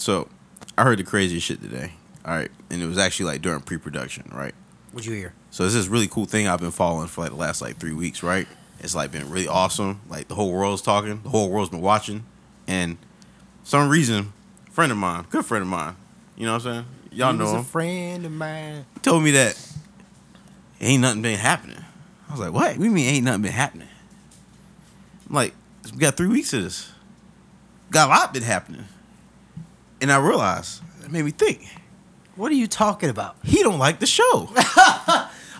So, I heard the craziest shit today. All right, and it was actually like during pre-production, right? What'd you hear? So this is really cool thing I've been following for like the last like three weeks, right? It's like been really awesome. Like the whole world's talking, the whole world's been watching, and some reason, friend of mine, good friend of mine, you know what I'm saying? Y'all He know him. friend of mine. told me that ain't nothing been happening. I was like, what? We mean ain't nothing been happening? I'm like, we got three weeks of this. Got a lot been happening. And I realized, it made me think, What are you talking about? he don't like the show.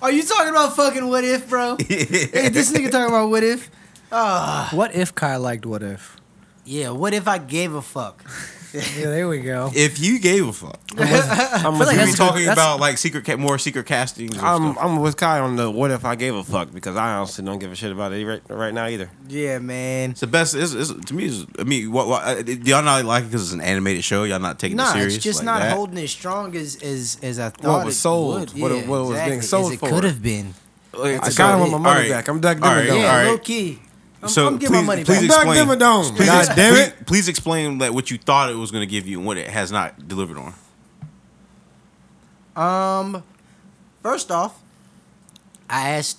Are you talking about fucking what if, bro? hey, this nigga talking about what if? Ah, What if Kai liked What If? yeah. What if I gave a fuck? Yeah, there we go. if you gave a fuck. I'm feel with, like we that's be a good- talking that's- about like secret, ca- more secret castings. And I'm, stuff. I'm with Kai on the what if I gave a fuck because I honestly don't give a shit about it right, right now either. Yeah, man. It's the best. It's, it's, to me, it's, I mean, what, what, uh, y'all not like it because it's an animated show. Y'all not taking it Nah, serious. it's just like not that? holding as strong as as as I thought. was it sold, would. what it- Yeah, what it was being sold as it for. could have been. Like, I so- kind of want my money all right. back. I'm Doug All right, Dimmadome. Yeah, all right. low key. I'm, So I'm getting my please- money please back. Doug explain- Dimmadome. Please, God ex- damn it. please explain like what you thought it was going to give you and what it has not delivered on. Um, first off, I asked.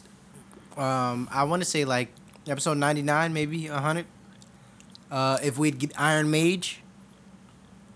Um, I want to say like episode ninety nine, maybe hundred. Uh, if we'd get Iron Mage.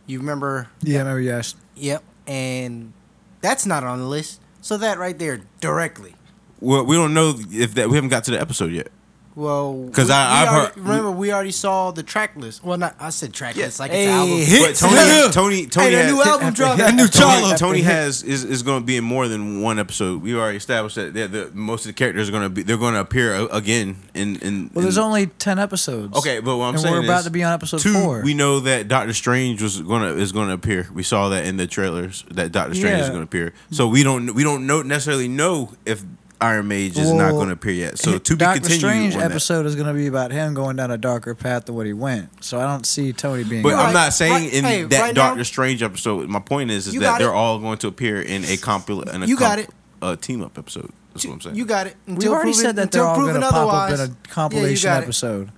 You remember? Yeah, maybe yes. Yep, and that's not on the list. So that right there, directly. Well, we don't know if that we haven't got to the episode yet. Well, 'Cause we- I- we I've already- heard- Remember, we already saw the track list. Well, not I said track Yeah. list like Hey, it's an album. But Tony, Yeah. Tony, Tony, Hey, the has, new album dropped. That new Tony, Charlo. Tony has is, is going to be in more than one episode. We already established that the, the, most of the characters are going to be they're going to appear again in in. Well, there's in- only ten episodes. Okay, but what I'm and saying we're about is, to be on episode two, four. We know that Doctor Strange was gonna is gonna appear. We saw that in the trailers that Doctor Strange is gonna appear. So we don't we don't know necessarily know if Iron Mage is not gonna appear yet. So to be Doctor continued. Strange episode is going to be about him going down a darker path than what he went. So I don't see Tony being. But Right, I'm not saying right, in hey, that right now- Doctor Strange episode. My point is, is that they're it. all going to appear in a compil in a You got it. a team up episode. That's what I'm saying. You got it. We've already proven- said that until they're all going to pop up in a compilation yeah, you got it. episode.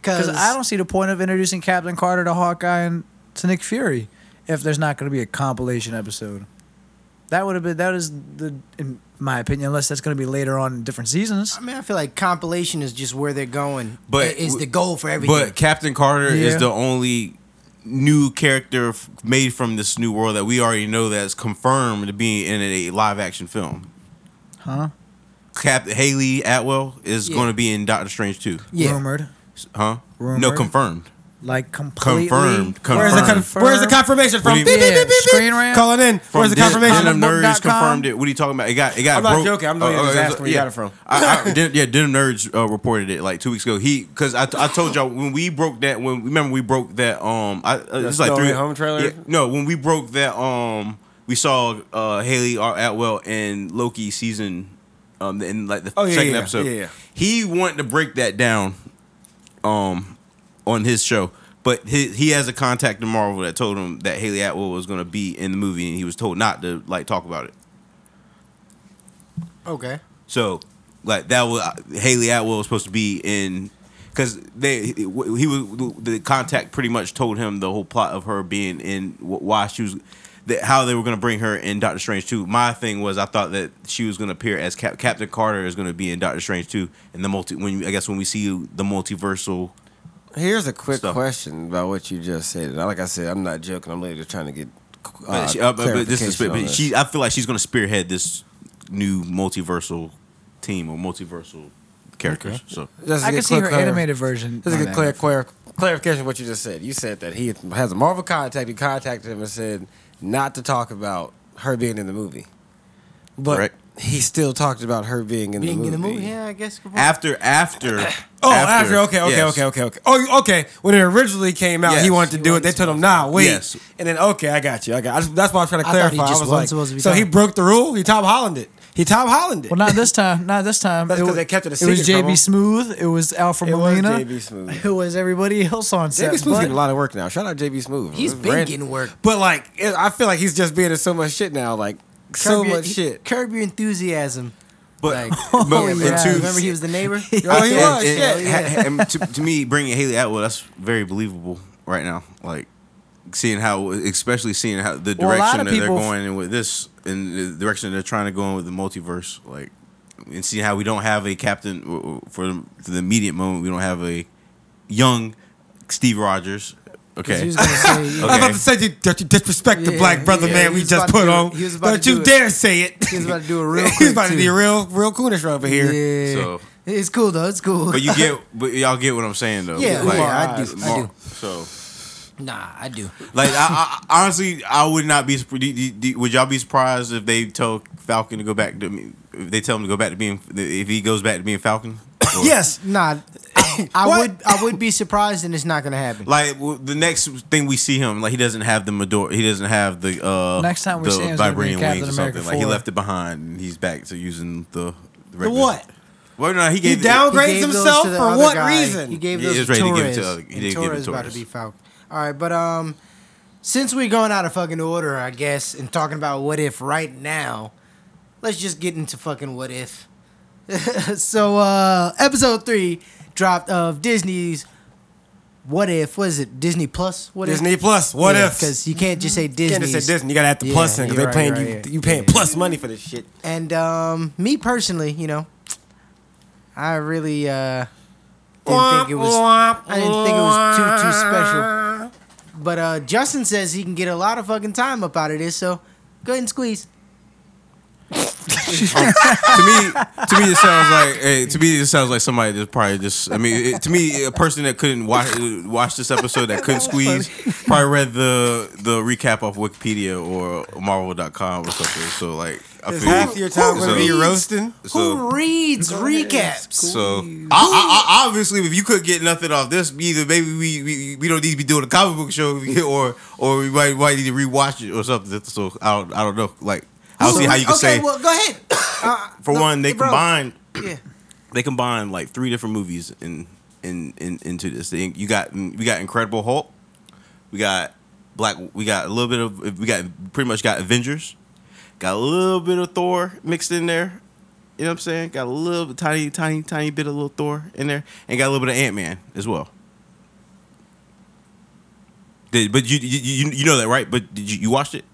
Because I don't see the point of introducing Captain Carter to Hawkeye and to Nick Fury if there's not going to be a compilation episode. That would have been that is the in my opinion, unless that's going to be later on in different seasons. I mean, I feel like compilation is just where they're going. But It is the goal for everything. But Captain Carter is the only new character f- made from this new world that we already know that's confirmed to be in a live action film. Huh? Cap Hayley Atwell is Yeah. going to be in Doctor Strange too. yeah, Rumored, Huh? No, confirmed. Like completely Confirmed. confirmed. Where's the, Confirmed. where's the confirmation from? Beep, beep, Yeah, beep, beep, beep. Screen Rant? Calling in. From Where's the Den- confirmation? Denim Nerds confirmed it. What are you talking about? It got it got I'm not broke. joking. I'm literally just uh, asking where you got it from. I, I, Den- yeah, Denim Nerds uh, reported it like two weeks ago. He because I, I told y'all when we broke that when remember we broke that um I uh, it's like three Home trailer? Yeah, no, when we broke that um we saw uh Hayley R. Atwell in Loki season um in like the Oh, yeah, second yeah, episode. yeah, yeah. He wanted to break that down um on his show. But he, he has a contact in Marvel that told him that Hayley Atwell was going to be in the movie, and he was told not to like talk about it. okay. So, like that was Hayley Atwell was supposed to be in because they he was the contact pretty much told him the whole plot of her being in why she was that how they were going to bring her in Doctor Strange 2. My thing was I thought that she was going to appear as Cap- Captain Carter is going to be in Doctor Strange 2 and the multi when I guess when we see the multiversal Here's a quick Stuff. question about what you just said. And like I said, I'm not joking. I'm literally just trying to get. Uh, But she, uh, but, but this is clarification but this. she. I feel like she's going to spearhead this new multiversal team or multiversal characters. So Just to I can see her clar- animated version. Just My to get bad. clear, clear, clarification of what you just said. You said that he has a Marvel contact. He contacted him and said not to talk about her being in the movie, but Correct. He still talked about her being in Being the movie. Being in the movie, yeah, I guess. after after Oh, after, okay, okay, yes. okay, okay, okay. Oh, okay. When it originally came out, Yes. he wanted to He do it. wasn't They told him, "Nah, wait." Yes. And then, okay, I got you. I got. I just- that's why I was trying to I he clarify. I, just was like, to be so he broke the rule. He Tom Holland it. He Tom Holland it. Well, not this time. Not this time. That's It 'cause wa- they kept it a secret. It was secret JB. Smoove. It was Alfred it was Molina. JB Smoove. It was everybody else on set. JB Smoove getting a lot of work now. Shout out JB Smoove. He's It's been getting work. But like, it, I feel like he's just being in so much shit now. Like so Curb your- much shit. Curb your enthusiasm. But, Like, but oh, and yeah. to- remember he was the neighbor. Oh, he and- was. and- Yeah. and- and to, to me, bringing Hayley Atwell, that's very believable right now. Like, seeing how, especially seeing how the Well, direction of that they're going in with this, and the direction they're trying to go in with the multiverse, like, and see how we don't have a captain for for the immediate moment. We don't have a young Steve Rogers. 'Cause Okay, He was say, yeah. I was about to say you- that you disrespect the black brother yeah, man we just put do on. He about Don't to you do it. dare say it. He was about to do it real He's quick, about to be too. real, real coonish over here. Yeah. So- it's cool though. It's cool. but you get, but y'all get what I'm saying though. Yeah, like, yeah, I do, I do. So. nah, I do. Like I, I, honestly, I would not be. do- do- do- Would y'all be surprised if they tell Falcon to go back to? If they tell him to go back to being, if he goes back to being Falcon? Or- Yes. Nah, I, I would. I would be surprised, and it's not gonna happen. Like well, the next thing we see him, like he doesn't have the Medor, he doesn't have the uh Next time we the see him is gonna be in vibranium Captain wings or America something. Like he left it behind, and he's back to using the. The the regular- what? Well, no, he He gave it- down- He Upgrades gave those himself to the for other what guy. reason? He gave He those is to ready to give it Torres. to other- he and did give it Torres to about to Torres. be Falcon. All right, but um, since we're going out of fucking order, I guess, and talking about what if right now, let's just get into fucking what if. so uh, episode three dropped of Disney's What If. What is it? Disney Plus. What Disney Plus. What if? Because you can't just say You Disney. can't just say Disney. You gotta add the Yeah, plus in because they right, paying you're you. right, You paying yeah. plus money for this shit. And um, me personally, you know, I really uh, didn't think it was. I didn't think it was too too special. But uh, Justin says he can get a lot of fucking time up out of this, so go ahead and squeeze. to me, to me, it sounds like hey, to me, it sounds like somebody just probably just. I mean, it, to me, a person that couldn't watch watch this episode that couldn't squeeze probably read the the recap off Wikipedia or Marvel.com or something. So like, I Is feel half your time so, gonna be roasting? so, Who reads recaps? so I, I, I, obviously, if you could get nothing off this, either maybe we, we we don't need to be doing a comic book show, or or we might might need to rewatch it or something. So I don't I don't know. Like I don't see how you can okay, say. well, go ahead. Uh, For no, one, they bro. combined Yeah. they combined like three different movies in in, in into this thing. You got we got Incredible Hulk, we got Black, we got a little bit of we got pretty much got Avengers, got a little bit of Thor mixed in there. You know what I'm saying? Got a little tiny, tiny, tiny bit of little Thor in there, and got a little bit of Ant Man as well. Did, but you, you you you know that right? But did you you watched it?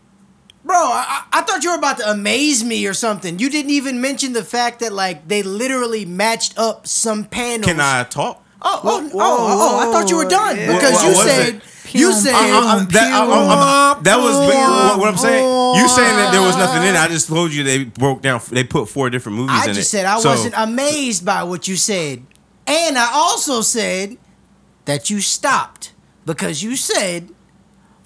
Bro, I, I I thought you were about to amaze me or something. You didn't even mention the fact that like they literally matched up some panels. Can I talk? Oh, oh, Whoa, oh, oh, I thought you were done yeah. because What- you what was said it? you Pew, said I- I- I- that, I- I- I- that was what, what I'm saying. You saying that there was nothing in it. I just told you they broke down. They put four different movies I in it. just said I So- wasn't amazed by what you said. And I also said that you stopped because you said,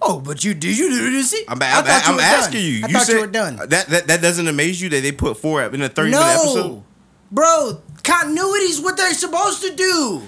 "Oh, but you did you do see?" I'm, I'm, I'm were asking done. you. I you thought said you were done. That, that that doesn't amaze you that they put four in a 30 minute episode. No, bro, continuity's what they're supposed to do.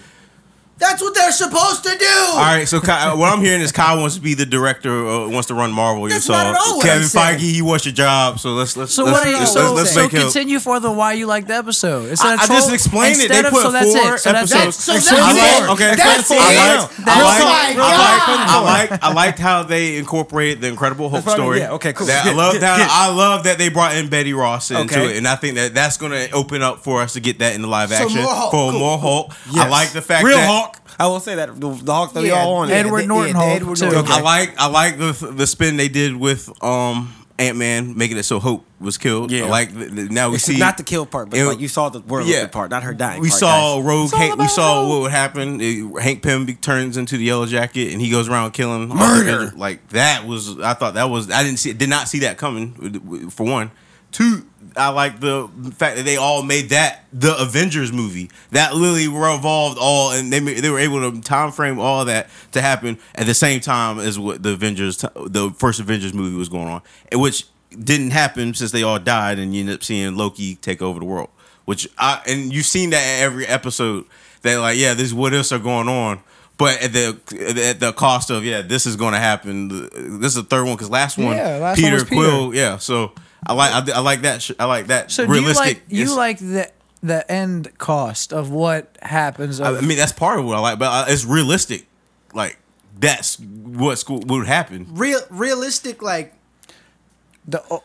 That's what they're supposed to do. All right, so Kyle, what I'm hearing is Kyle wants to be the director, uh, wants to run Marvel. That's so not at all what Kevin I'm saying. Feige, he wants your job. So let's let's So let's, what are you? let's, So, let's so make him. continue for the why you like the episode. Instead I, of I just troll- explained it. They instead of- put so that's four it. So that's episodes. it. So that's it. it. Okay, That's I it. like, That's I like, my I like, I like, I liked how they incorporated the Incredible Hulk That's what I mean, story. yeah, okay, cool. That, I Good, love good, that. good. I love that they brought in Betty Ross into Okay. it, and I think that that's going to open up for us to get that in the live So action more Hulk, for cool. more Hulk. I Yes. like the fact Real that Hawk. I will say that the, the Hawk that we Yeah, all on. yeah, Edward the- Norton the Hulk, Edward too. Norton. I like I like the the spin they did with um Ant Man making it so Hope was killed. Yeah. I like the, the- now we It's see not the kill part, but It- like you saw the world Yeah. part, not her dying. we part, saw guys. Rogue. Hank, we saw Hope. what would happen. It- Hank Pym turns into the Yellow Jacket and he goes around killing Murder. Like that was I thought that was I didn't see did not see that coming. For one, two. I like the fact that they all made that the Avengers movie. That literally revolved all, and they they were able to time frame all that to happen at the same time as what the Avengers, the first Avengers movie was going on, which didn't happen since they all died, and you end up seeing Loki take over the world. Which I and you've seen that at every episode that like yeah, these what ifs are going on. But at the at the cost of yeah, this is going to happen. This is the third one because last one, Yeah, last one Peter was Peter. Quill, yeah. So I like I, I like that. sh- I like that. So do you realistic. like you like the the end cost of what happens? I mean, that's part of what I like, but uh, it's realistic. Like that's what school would happen. Real, realistic, like the o-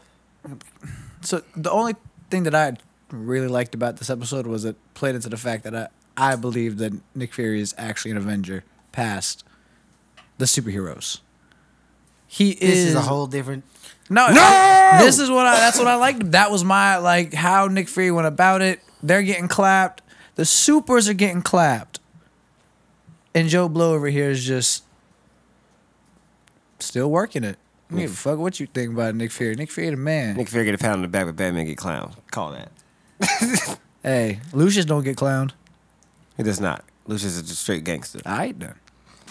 so the only thing that I really liked about this episode was it played into the fact that I I believe that Nick Fury is actually an Avenger past the superheroes. he This is, is a whole different. No. No! This is what I. That's what I liked. That was my like how Nick Fury went about it. They're getting clapped. The supers are getting clapped, and Joe Blow over here is just still working it. I don't mm. fuck what you think about Nick Fury. Nick Fury the man. Nick Fury get a pound on the back, but Batman get clown. Call that. Hey, Lucius don't get clowned. He does not. Lucius is a straight gangster. I done.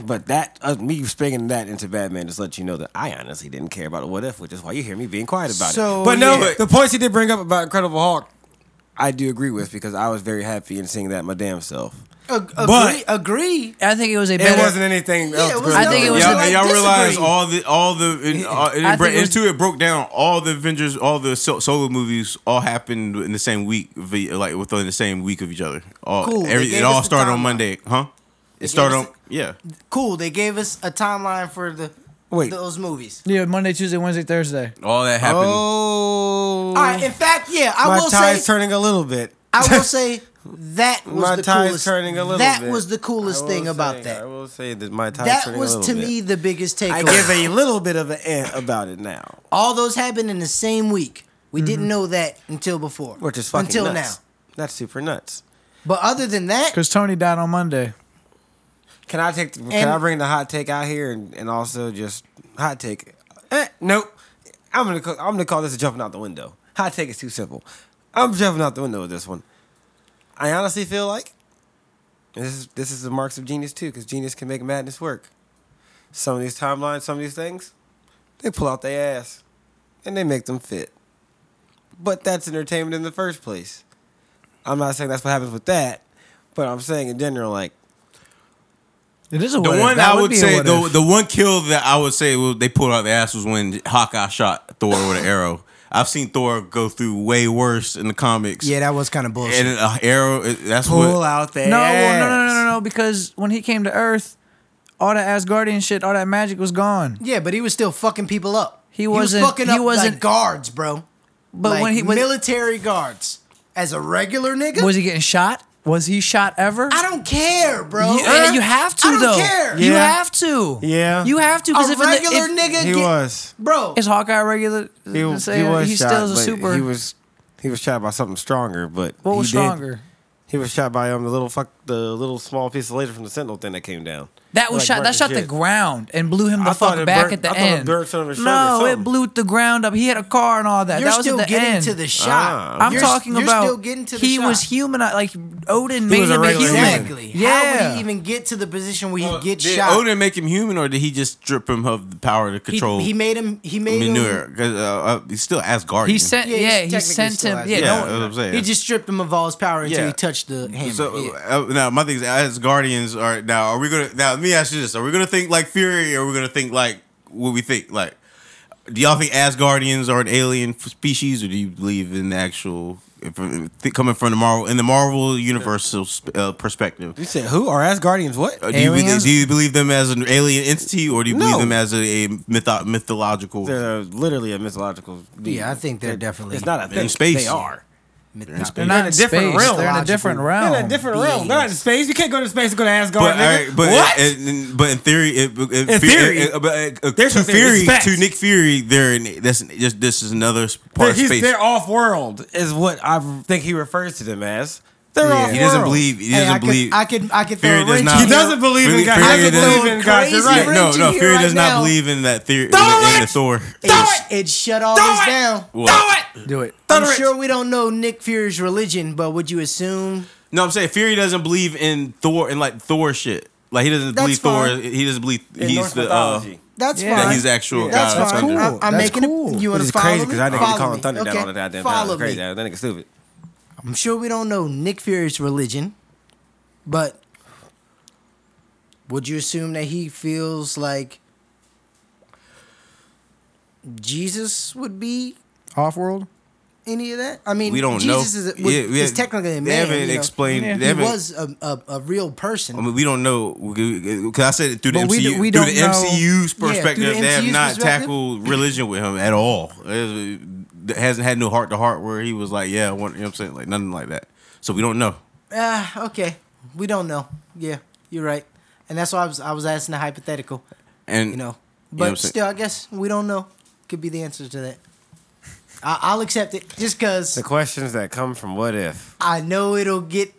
But that uh, me bringing that into Batman just let you know that I honestly didn't care about the what if, which is why you hear me being quiet about So, it. But no, yeah. the points he did bring up about Incredible Hulk, I do agree with because I was very happy in seeing that my damn self. Ag- agree, But- agree. I think it was a It wasn't anything Yeah, else. it was I think it was y'all, a- and y'all disagree. realize all the all the in, uh, it, I bro- it was- into it broke down all the Avengers, all the so- solo movies all happened in the same week, like within the same week of each other. All, Cool, every, it all started on. Monday, huh? It gave started on yeah. Cool. They gave us a timeline for the Wait. those movies. yeah, Monday, Tuesday, Wednesday, Thursday. All that happened. Oh, All right. In fact, yeah, I my will tie's say. turning a little bit. I will say that was my the tie's coolest. turning a little that bit. was the coolest I will thing about say- that. I will say that my tie's That turning was a to little bit. me the biggest takeaway. I give a little bit of an eh about it now, All those happened in the same week. We didn't know that until before. which is fucking until nuts. now. That's super nuts. But other than that, Because Tony died on Monday. Can I take? can And- I bring the hot take out here and, and also just hot take? Eh, nope. I'm gonna call, I'm gonna call this a jumping out the window. Hot take is too simple. I'm jumping out the window with this one. I honestly feel like this is this is the marks of genius too, because genius can make madness work. Some of these timelines, some of these things, they pull out their ass and they make them fit. But that's entertainment in the first place. I'm not saying that's what happens with that, but I'm saying in general, like It is a The one That I would be say, the, if. the one kill that I would say well, they pulled out the ass was when Hawkeye shot Thor with an arrow. I've seen Thor go through way worse in the comics. yeah, that was kind of bullshit. and an arrow. it- That's pull what. out their No, ass. no, no, no, no, no. Because when he came to Earth, all that Asgardian shit, all that magic was gone. yeah, but he was still fucking people up. He was wasn't- fucking he wasn't- like guards, bro. But Like when he was, military guards as a regular nigga, was he getting shot? Was he shot ever? I don't care, bro. You, and you have to I don't though. care. You Yeah. have to. Yeah. You have to a because if, in the- regular if nigga, He get, was. bro. is Hawkeye regular? He, was- say he was he shot, still is a but super. He was he was shot by something stronger, but what he was did- stronger? he was shot by um the little fuck the little small piece of laser from the Sentinel thing that came down. That was Like shot. That shot the the ground and blew him the I fuck back burnt- at the I thought it end. burnt some of his shoulder no, it blew the ground up. He had a car and all that. You're that was still at the getting end. to the shot. Ah. I'm You're- talking you're about still getting to the he shot. was human. Like Odin made was a him a regular human. human. Exactly. Yeah. How would he even get to the position where he Well, gets did shot? Odin make him human, or did he just strip him of the power to he, control he made him. He made him manure? him. 'Cause, uh, uh, he's still Asgardian. He sent. Yeah, Yeah, he sent him. Yeah, yeah, no, that's what I'm saying. He just stripped him of all his power until he touched the hammer. So yeah. uh, now my thing is, Asgardians are now, are we gonna now? Let me ask you this: Are we gonna think like Fury, or are we gonna think like what we think? Like, do y'all think Asgardians are an alien species, or do you believe in the actual if, if, coming from the Marvel in the Marvel universal uh, perspective? You said who are Asgardians? What? Uh, do, you, Aliens? do you believe them as an alien entity, or do you believe them as a, a mytho- mythological? They're literally a mythological. being. Yeah, I think they're definitely It's not a thing. in thing. space. They are. Myth- in space. They're not in in a different space. realm. They're in a different realm. They're in a different realm. They're not in space. You can't go to space and go to Asgard. But, nigga. all right, but what? In, in- but in theory, it, in, In theory, uh, but, uh, there's to theory, Fury, facts. to Nick Fury, they're in, that's just this is another part They're, of he's, space. they're off world, is what I think he refers to them as. They're off He doesn't world. believe. He doesn't I believe. could, I could, I could throw Fury does not- He doesn't believe in God. Fury He doesn't doesn't- believe in God. You're right. no, no, Fury right does not now. believe in that theory. In Throw the, a in the! Thor. It, Throw it shut all Throw this it! down. What? Throw it. Do it. I'm Throw it. sure we don't know Nick Fury's religion, but would you assume? No, I'm saying Fury doesn't believe in Thor and like Thor shit. Like he doesn't That's believe Thor. He doesn't believe In he's Norse the. Uh. That's Yeah. fine. that he's the actual That's god. fine. Cool. I'm, I'm That's making cool. it. You want Which to is follow crazy because I didn't Follow get calling me. thunder down Okay. all the goddamn Follow time. That's crazy. That nigga stupid. I'm sure we don't know Nick Fury's religion, but would you assume that he feels like Jesus would be Off world. any of that? I mean, We don't Jesus know. is, a, was, Yeah, we is technically a man. They haven't you know. explained. Yeah. They He haven't, was a, a, a real person. I mean, we don't know because I said it through the But we MCU. do- we through the know- MCU's through the perspective, they have not tackled religion with him at all. Hasn't had no heart to heart where he was like, "Yeah, I want," you know what I'm saying, like nothing like that. So we don't know. Ah, okay. We don't know. Yeah, you're right. And that's why I was I was asking the hypothetical. And You know, But I'm saying? still, I guess we don't know. Could be the answer to that. I, I'll accept it just because The questions that come from what if. I know it'll get.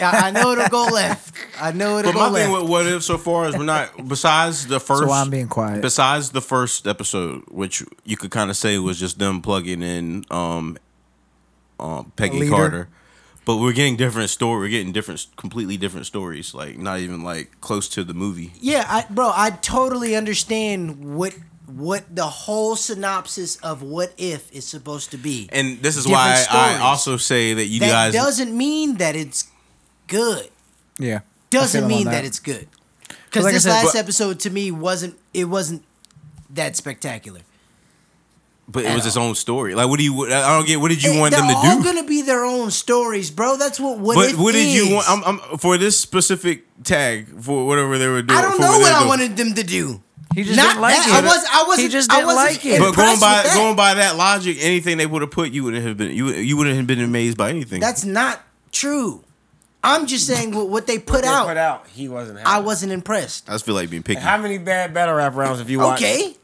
I I know it'll go left. I know it'll But go my thing left. with what if so far is we're not besides the first. why I'm being quiet. Besides the first episode, which you could kind of say was just them plugging in um, um Peggy. Carter. But we're getting different story. We're getting different, completely different stories. Like not even like close to the movie. Yeah, I, bro, I totally understand what what the whole synopsis of what if is supposed to be. And this is Different why I also say that you guys. that guys. doesn't mean that it's good. Yeah. Doesn't mean on that. it's good. Because like this said, last but- episode to me wasn't it wasn't that spectacular. but it at was its own story. Like, what do you? I don't get. What did you Hey, want them they're to all do? gonna be their own stories, bro. That's what what but if what did you want? I'm, I'm, for this specific tag for whatever they were doing. I don't for know what I doing. wanted them to do. He just Not didn't like that. it. I was. I wasn't. He just I didn't wasn't like it. But going impressed by with that. going by that logic, anything they would have put, you wouldn't have been you you wouldn't have been amazed by anything. That's not true. I'm just saying what, what they put They out. Put out. He wasn't. Happy. I wasn't impressed. I just feel like being picky. How many bad battle rap rounds have you watched? Okay.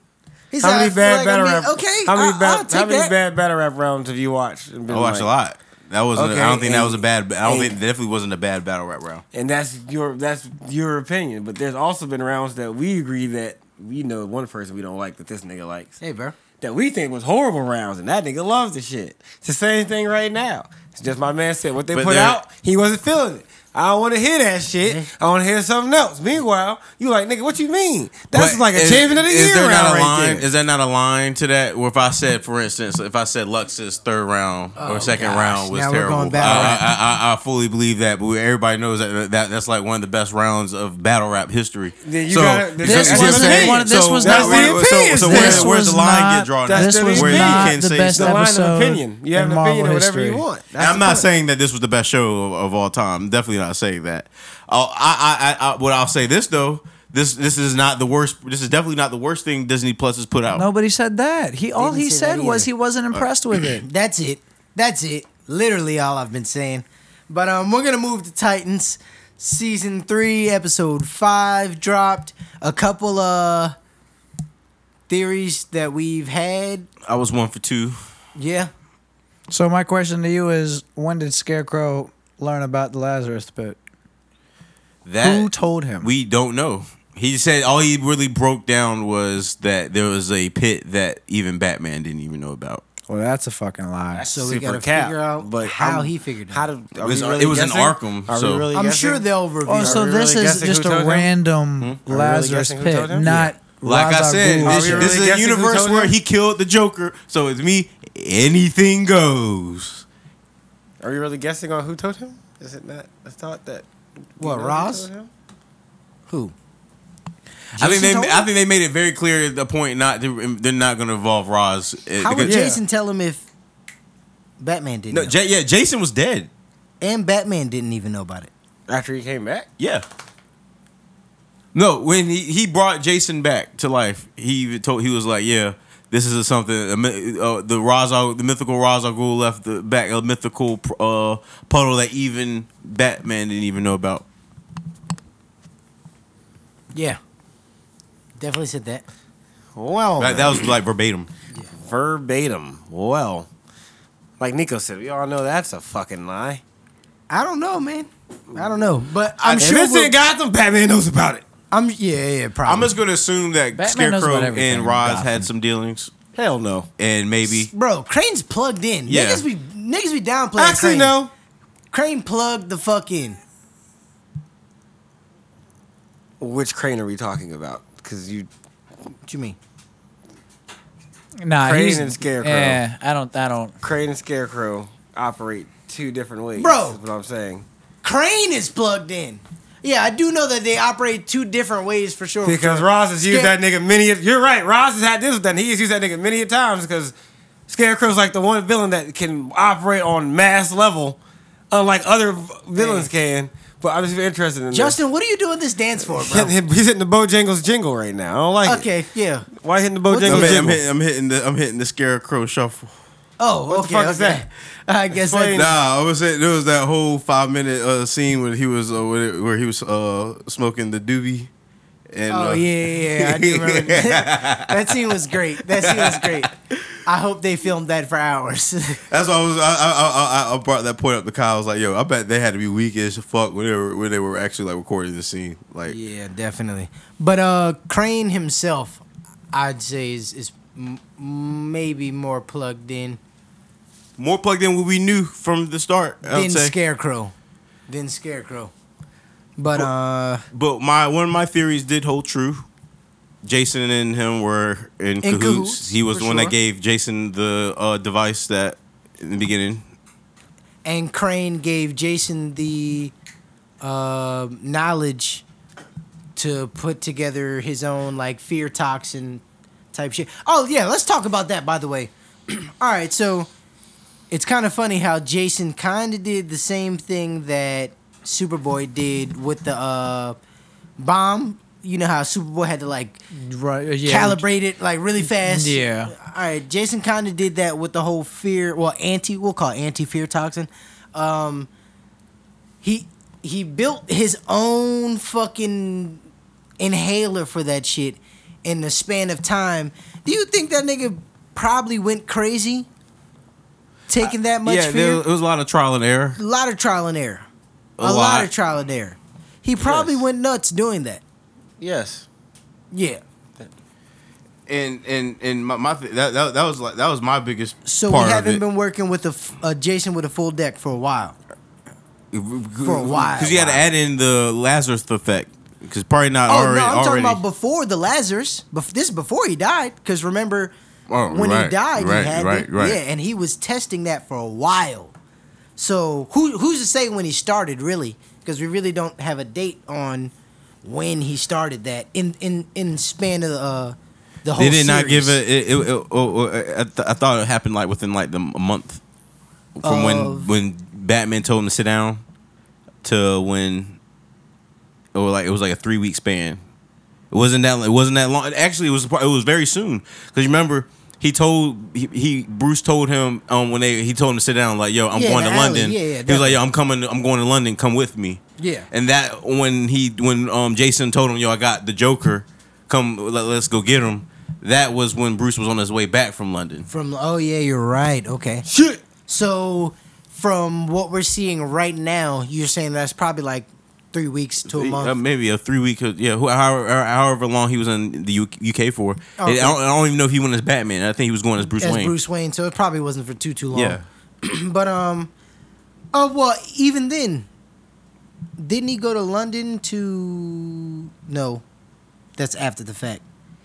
He How said, I many feel bad like battle I'm being- rap? Okay. How many I- I'll bad? take How many that. bad battle rap rounds have you watched? and been I watched like- a lot. That wasn't. Okay, I don't think that and- was a bad. I don't and- think definitely wasn't a bad battle rap round. And that's your that's your opinion. But there's also been rounds that we agree that we know one person we don't like that this nigga likes. Hey, bro. That we think was horrible rounds, and that nigga loves the shit. It's the same thing right now. It's just my man said what they But put out, he wasn't feeling it. I don't want to hear that shit. Mm-hmm. I want to hear something else. Meanwhile, you like nigga, what you mean? That's But like a is- champion of the is year there round not a right line? there. Is that not a line to that? Or if I said, for instance, if I said Lux's third round or Oh, second gosh. round was Now we're terrible, going I. I, I, I fully believe that. But everybody knows that, that that's like one of the best rounds of battle rap history. Then you so gotta- so- this so- was so- one this so was that- not where- one the so- opinions. So where, This where's the line not- get drawn? That's at? the where you can the say best the line of episode opinion. You have in an Marvel opinion of whatever you want. I'm not saying that this was the best show of, of all time. Definitely not saying that. Oh, I, I, I, I, what I'll say this though, this this is not the worst. This is definitely not the worst thing Disney Plus has put out. Nobody said that. He all Didn't he say that said was either. he wasn't impressed with it. That's it. That's it. Literally all I've been saying. But um, we're gonna move to Titans. Season three, episode five dropped. A couple of theories that we've had. I was one for two. Yeah. So my question to you is, when did Scarecrow learn about the Lazarus pit? That Who told him? we don't know. He said all he really broke down was that there was a pit that even Batman didn't even know about. well, that's a fucking lie. So we Super gotta cap, figure out but how I'm- he figured it How out. did, It was- it was in Arkham, Are so- we really I'm guessing? sure they'll reveal. Oh, so we this really is guessing just who a him? random hmm? Are we really Lazarus guessing who pit, told him? not Like I al said, Ghul this, we really this is a guessing who universe told where him? he killed the Joker. So it's me. Anything goes. Are you really guessing on who told him? Is it not a thought that? What, you know who Ra's? Who? I think they. I think they made it very clear at the point not to, they're not going to involve Ra's. uh, How would because- Yeah. Jason tell him if Batman didn't? No, know? J- yeah, Jason was dead. and Batman didn't even know about it. After he came back? Yeah. No, when he, he brought Jason back to life, he even told he was like, "Yeah, this is something. A, mi- uh, the Ra's al- the mythical Ra's al Ghul left the back a mythical uh, puddle that even Batman didn't even know about." Yeah. Definitely said that. Well, That, that was like verbatim. verbatim. Well, like Nico said, we all know that's a fucking lie. I don't know, man. I don't know, but I'm And sure. this we'll- in Gotham, Batman knows about it. I'm yeah, yeah, probably. I'm just going to assume that Batman knows Scarecrow about everything and in Ra's Gotham. had some dealings, Hell no. and maybe Bro, Crane's plugged in. Yeah. Niggas be niggas be downplaying Actually, Crane. no. Crane plugged the fuck in. Which crane are we talking about? Because you What you mean? Nah, Crane he's and Scarecrow. Yeah, I don't. I don't. crane and scarecrow operate two different ways. Bro. is what I'm saying. Crane is plugged in. Yeah, I do know that they operate two different ways for sure. for Because sure. Ra's has used Scare- that nigga many. You're right. Ra's has had this with that. He has used that nigga many a times because Scarecrow's like the one villain that can operate on mass level, unlike other v- villains can. But I'm just interested in Justin, what are you doing this dance for, bro? Hit- hit- He's hitting the Bojangles jingle right now. I don't like it. Okay, yeah. Why hitting the Bojangles I'm, this? hitting, I'm, jingle? hitting, I'm hitting the I'm hitting the Scarecrow shuffle. Oh, What the okay. fuck okay. is that? I guess that's Nah, I was saying there was that whole five minute uh, scene where he was uh, where, where he was uh, smoking the doobie, And, Oh uh, yeah, yeah, yeah. I do remember that. that scene was great. That scene was great. I hope they filmed that for hours. That's why I was. I, I, I, I brought that point up to Kyle. I was like, "Yo, I bet they had to be weak as fuck when they were when they were actually like recording the scene." Like, yeah, definitely. But uh, Crane himself, I'd say is is m- maybe more plugged in more plugged in what we knew from the start. I than. Scarecrow, than Scarecrow. But uh, But my one of my theories did hold true. Jason and him were in, cahoots. cahoots, He was the one sure. that gave Jason the uh, device that in the beginning. and Crane gave Jason the uh, knowledge to put together his own like fear toxin type shit. Oh yeah, let's talk about that. By the way, all right. So it's kind of funny how Jason kind of did the same thing that Superboy did with the uh, bomb. You know how Superboy had to like Right. uh, Yeah. calibrate it like really fast. Yeah. All right, Jason kind of did that with the whole fear. Well, anti, we'll call it anti-fear toxin. Um, he he built his own fucking inhaler for that shit in the span of time. Do you think that nigga probably went crazy taking that much yeah, there, it was a lot of trial and error. a lot of trial and error. A A, lot. lot. of trial and error. He probably Yes. went nuts doing that. Yes. Yeah. And and and my, my th- that, that that was like that was my biggest So we haven't been working with a f- Jason with a full deck for a while. for a while, because you had to add in the Lazarus effect because probably not Oh already no, I'm already. talking about before the Lazarus. Bef- this is before he died. Because remember, Oh, when right, he died, right, he had right, the- right. yeah, and he was testing that for a while. So who who's to say when he started really? Because we really don't have a date on when he started that in in in span of the uh, the whole. they did not give series. it. it, it, it- oh, oh, I, th- I thought it happened like within like the a month from when when Batman told him to sit down to when or like it was like a three week span. It wasn't that. It wasn't that long. Actually, it was. It was very soon because you remember he told he, he Bruce told him um when they he told him to sit down like yo I'm Yeah, going to alley. London. Yeah, yeah, he was like yo I'm coming. I'm going to London. Come with me. Yeah. And that when he when um Jason told him yo I got the Joker, come let, let's go get him. That was when Bruce was on his way back from London. From oh yeah, you're right. Okay. Shit. So from what we're seeing right now, you're saying that's probably like three weeks to a month. Uh, maybe a three week, yeah, however, however long he was in the UK for. Okay. I, don't, I don't even know if he went as Batman. I think he was going as Bruce as Wayne. Bruce Wayne, so it probably wasn't for too too long. Yeah. but um, oh well, even then, didn't he go to London to? No, that's after the fact.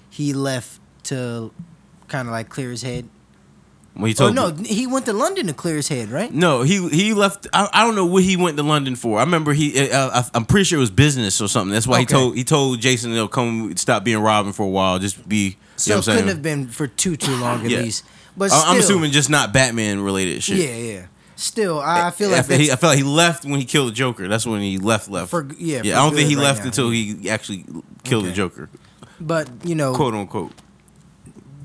He left to kind of like clear his head. When he Oh told no, he went to London to clear his head, right? No, he he left. I, I don't know what he went to London for. I remember he. Uh, I, I'm pretty sure it was business or something. That's why he told he told Jason to come stop being Robin for a while. Just be. You So know it what I'm saying? couldn't have been for too too long at Yeah. least. But I- I'm assuming just not Batman related shit. Yeah, yeah. Still, I I feel like I, feel- he, I feel like he left when he killed the Joker. That's when he left. Left. For- yeah, yeah. for I don't think he right left now. until he actually killed the Joker, but you know, quote unquote.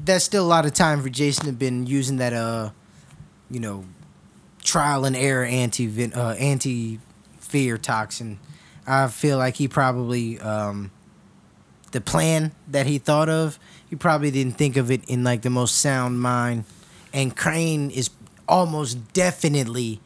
That's still a lot of time for Jason to have been using that uh, you know, trial and error anti uh, anti fear toxin. I feel like he probably um, the plan that he thought of, he probably didn't think of it in like the most sound mind. And Crane is almost definitely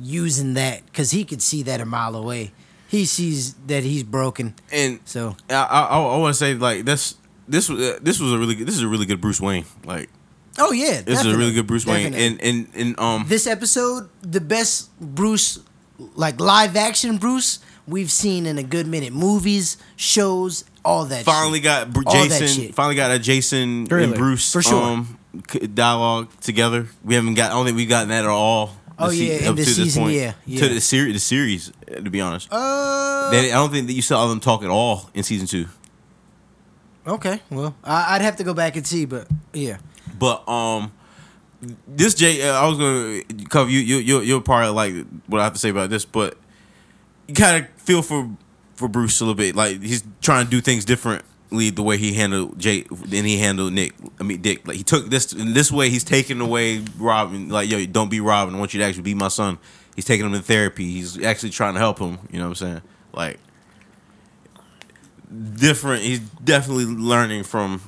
using that because he could see that a mile away. He sees that he's broken. And So I I, I want to say like this this was uh, this was a really good, this is a really good Bruce Wayne. Like Oh yeah, this is a really good Bruce Wayne. definitely. And and and um this episode, the best Bruce, like live action Bruce we've seen in a good minute. Movies, shows, all that. finally shit. got Bru- All that Jason shit. finally got a Jason Really? and Bruce For sure. um dialogue together. We haven't got I don't think we've gotten that at all. Oh, this yeah, in up this to season, point. yeah, yeah. To the series the series uh, to be honest. Uh, They- I don't think that you saw them talk at all in season 2. Okay. Well, I, I'd have to go back and see, but yeah. But um, this Jay, uh, I was gonna cover you. You you you're probably like what I have to say about this, but you kind of feel for for Bruce a little bit. Like he's trying to do things differently the way he handled Jay than he handled Nick. I mean Dick. Like he took this in this way. He's taking away Robin. Like yo, don't be Robin. I want you to actually be my son. He's taking him to therapy. He's actually trying to help him. You know what I'm saying? Like different. He's definitely learning from.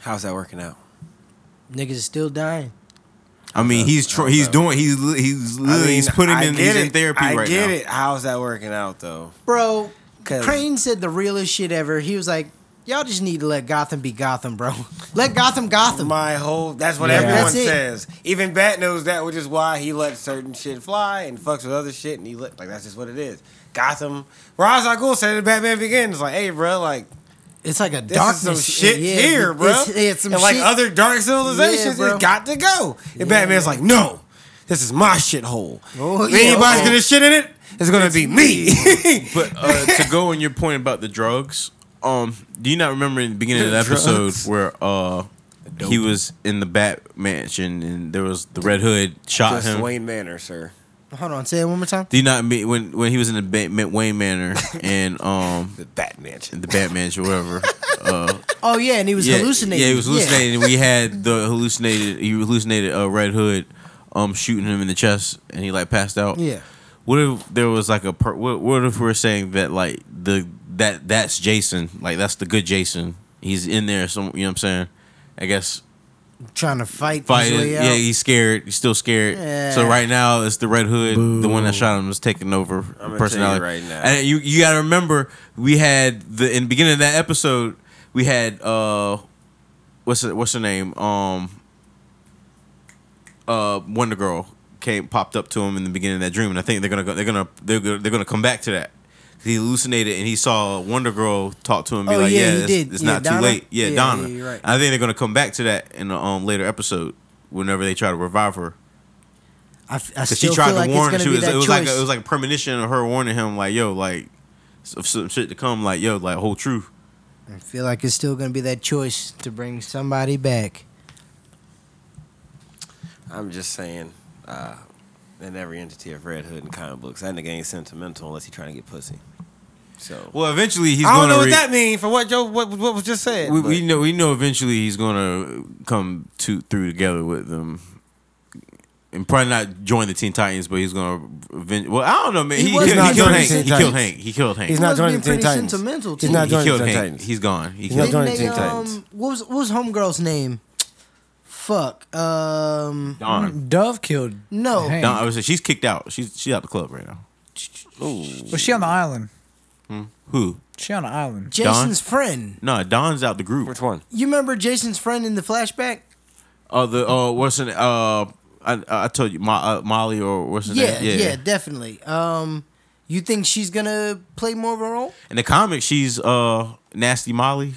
How's that working out? Niggas is still dying. I mean, he's tr- he's doing he's he's literally he's putting I in get he's in it. therapy I right get it. How's that working out though? Bro, 'Cause- Crane said the realest shit ever. He was like, y'all just need to let Gotham be Gotham, bro. Let Gotham Gotham. My whole that's what Yeah. everyone That's says. Even Bat knows that, which is why he let certain shit fly and fucks with other shit, and he let like that's just what it is. Gotham. Ra's al Ghul said in Batman Begins, like, hey, bro, like It's like a this darkness. is some shit yeah, here, bro. It's, it's some and like shit. other dark civilizations, Yeah, it's got to go. And Batman's like, no, this is my shithole. Oh, if yeah. anybody's gonna shit in it, it's gonna be me. But uh, to go on your point about the drugs, um, do you not remember in the beginning of the episode where uh he was in the Bat Mansion and there was the Red Hood shot Just him? Wayne Manor, sir. Hold on, say it one more time. Do you not mean when when he was in the ba- Ma- Wayne Manor and um The Batman, the Batman or whatever? Uh, Oh yeah, and he was yeah, hallucinating. Yeah, he was hallucinating. and We had the hallucinated. He hallucinated uh, Red Hood, um, shooting him in the chest, and he like passed out. Yeah. What if there was like a per- what, what if we're saying that like the that that's Jason, like that's the good Jason. He's in there. Some you know what I'm saying. I guess Trying to fight, fight. his way out. Yeah, he's scared. He's still scared. Yeah. So right now it's the Red Hood, the one that shot him, is taking over tell you personality right now. And you you got to remember we had the in the beginning of that episode we had uh what's it, what's her name um uh Wonder Girl came popped up to him in the beginning of that dream, and I think they're gonna go, they're gonna they're gonna, they're gonna come back to that. He hallucinated and he saw Wonder Girl talk to him, and be Oh, like, yeah, "Yeah, he it's, did. it's Yeah, not Donna? too late." Yeah, Yeah, Donna. yeah, you're right. I think they're gonna come back to that in a um, later episode whenever they try to revive her. I, f- I Cause still she tried feel to like warn. it's She was. It was choice. like a, it was like a premonition of her warning him, like, "Yo, like, some shit to come, like, yo, like, whole truth." I feel like it's still gonna be that choice to bring somebody back. I'm just saying, uh, in every entity of Red Hood and comic books, that nigga ain't sentimental unless he trying to get pussy. So Well, eventually he's I don't know what re- that means for what Joe what, what was just said. we, we know. We know. Eventually he's gonna come to through together with them. And probably not join the Teen Titans, but he's gonna. Well, I don't know, man. He He, was he, not he killed joining Hank. He killed Hank. He killed Hank. He's not was joining the Teen Titans. sentimental, He's not joining killed the Teen Hank. Titans. He's gone. He's He's not joining Didn't the they, Teen um, Titans. what was what was homegirl's name? Fuck. Um. Gone. Dove killed. No. Hank. Don, I was she's kicked out. She's she's out the club right now. Was she on the island? Who? She on the island. Jason's friend. No, Don's out the group. Which one? You remember Jason's friend in the flashback? Oh, the uh, what's an uh, I I told you, Mo, uh, Molly or what's her Yeah, name? yeah, definitely. Um, you think she's gonna play more of a role? In the comic, she's uh nasty Molly.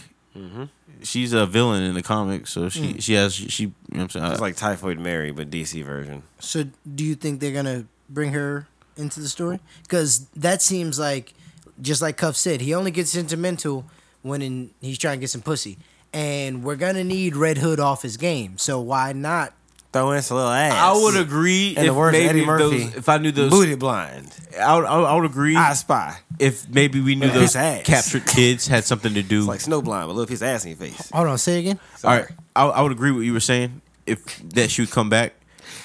She's a villain in the comic, so she she has she. You know what I'm saying? It's like Typhoid Mary, but DC version. So, do you think they're gonna bring her into the story? Because that seems like, just like Cuff said, he only gets sentimental when in, he's trying to get some pussy, and we're gonna need Red Hood off his game. So why not? Throw in some little ass. I would agree In if the words maybe Eddie Murphy, those, if I knew those. Booty blind. I would, I would, I would agree I spy. if maybe we knew those ass. captured kids had something to do. It's like snow blind, but a little piece of ass in your face. Hold on, say again. All right, I, I would agree with what you were saying. If that she would come back,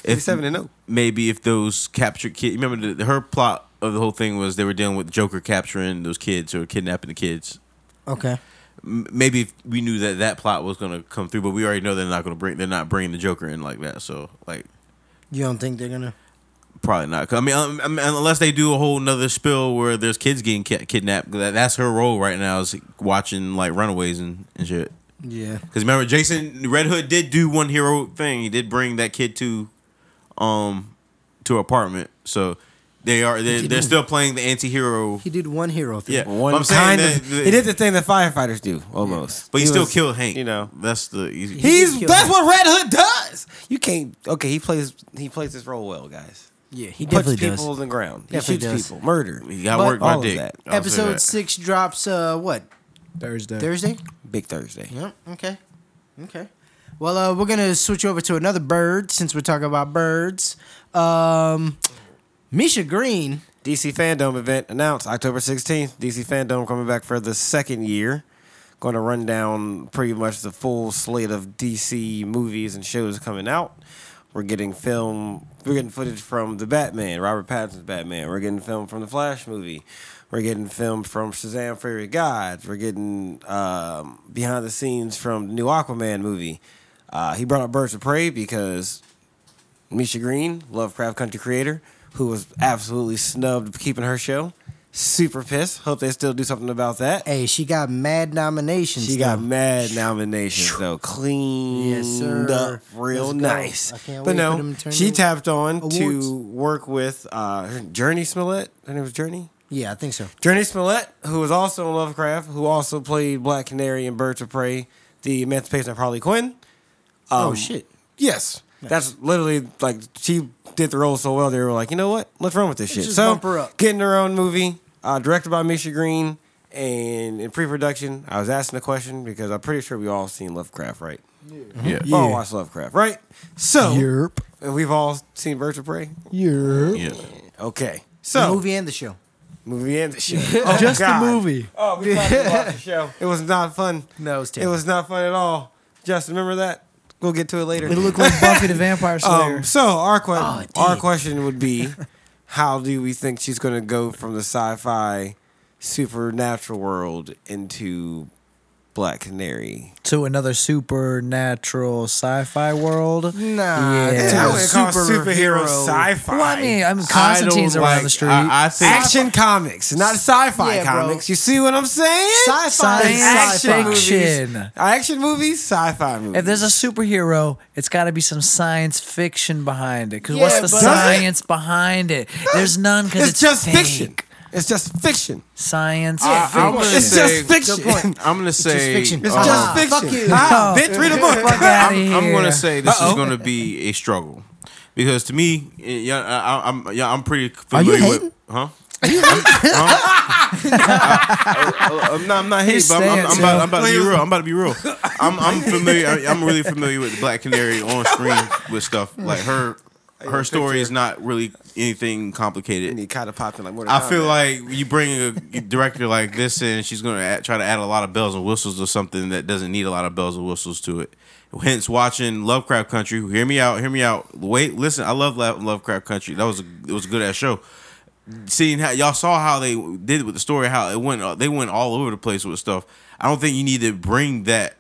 if 57 and oh. maybe if those captured kids. Remember the, her plot of the whole thing was they were dealing with Joker capturing those kids or kidnapping the kids. Okay. M- Maybe if we knew that that plot was gonna come through, but we already know they're not gonna bring. They're not bringing the Joker in like that. So like. You don't think they're gonna? Probably not. I mean, um, I mean, unless they do a whole nother spill where there's kids getting ki- kidnapped. That, that's her role right now is watching like Runaways and, and shit. Yeah. Because remember, Jason Red Hood did do one hero thing. He did bring that kid to, um, to her apartment. So they are they're, they're still playing the anti-hero. He did one hero thing. Yeah, One I'm saying kind that of. the- he did the thing that firefighters do, almost. but he, still was- killed Hank. You know, that's the easy. he's that's him. what Red Hood does. You can't. Okay, he plays. He plays this role well, guys. Yeah, he definitely does. He Puts people does. on the ground. He Definitely shoots does. people. Murder. he got But- work all my of dick. that. Episode that. six drops. Uh, what Thursday. Thursday? Big Thursday. Yep. Okay. Okay. Well, uh, we're gonna switch over to another bird since we're talking about birds. Um, Misha Green. DC Fandom event announced October 16th. DC Fandom coming back for the second year. Going to run down pretty much the full slate of DC movies and shows coming out. We're getting film. We're getting footage from the Batman, Robert Pattinson's Batman. We're getting film from the Flash movie. We're getting filmed from Shazam: Fury of Gods. We're getting um, behind the scenes from the new Aquaman movie. Uh, he brought up Birds of Prey because Misha Green, Lovecraft Country creator, who was absolutely snubbed keeping her show. Super pissed. Hope they still do something about that. Hey, she got mad nominations. She got mad nominations though, cleaned Yes, sir. up real Let's nice. But no, for them to turn she tapped on awards. to work with uh, Jurnee Smollett. Her name was Jurnee. Yeah, I think so. Jurnee Smollett, who was also in Lovecraft, who also played Black Canary in Birds of Prey, the Emancipation of Harley Quinn. oh Um, shit. Yes. That's literally like she did the role so well. They were like, you know what? Let's run with this shit. just so bump her up. getting her own movie, uh, directed by Misha Green, and in pre-production, I was asking a question because I'm pretty sure we all seen Lovecraft, right? Yeah. Yeah. We all watched Lovecraft, right? So Yerp. and we've all seen Birds of Prey. Yerp. Yeah. Okay, The so movie and the show. movie and the show. Oh, Just God. the movie. Oh, we talked about the show. It was not fun. No, it was terrible. It was not fun at all. Justin, remember that? We'll get to it later. It looked like Buffy the Vampire Slayer. Um, so our que- Oh, our question would be, how do we think she's going to go from the sci-fi supernatural world into Black Canary? to another supernatural sci-fi world. Nah, Yeah. that's I a wouldn't superhero. sci-fi. Well, I mean, I mean, I Constantine's don't around like- the street. I, I think Action comics, not sci-fi Yeah, bro. comics. You see what I'm saying? Sci-fi Science is action sci-fi. movies. Action movies, sci-fi movies. If there's a superhero, it's got to be some science fiction behind it. Because Yeah, what's the but- Does it? science behind it? There's none because it's, it's, just fake. fiction. It's just fiction. Science I, I'm gonna. It's say, just fiction. Good point. I'm gonna say fiction. It's uh, just Ah, fiction. fuck you. No. bitch, read a book. Fuck out I'm. I'm gonna say this Uh-oh. is gonna be a struggle because to me, yeah, I, I'm yeah, I'm pretty Are you familiar with, hating? huh? huh? I, am not, I'm not hating, but I'm, I'm, I'm, about. I'm about to be real. I'm about to be real. I'm, I'm familiar. I'm really familiar with the Black Canary on screen with stuff like her. Her story is not really anything complicated. And he kind of popped in like Mortal I feel like you bring a director like this in, she's going to add, try to add a lot of bells and whistles or something that doesn't need a lot of bells and whistles to it. Hence, watching Lovecraft Country. Hear me out. Hear me out. Wait, listen. I love Lovecraft Country. That was a it was a good ass show. Seeing how y'all saw how they did with the story, how it went. uh, They went all over the place with stuff. I don't think you need to bring that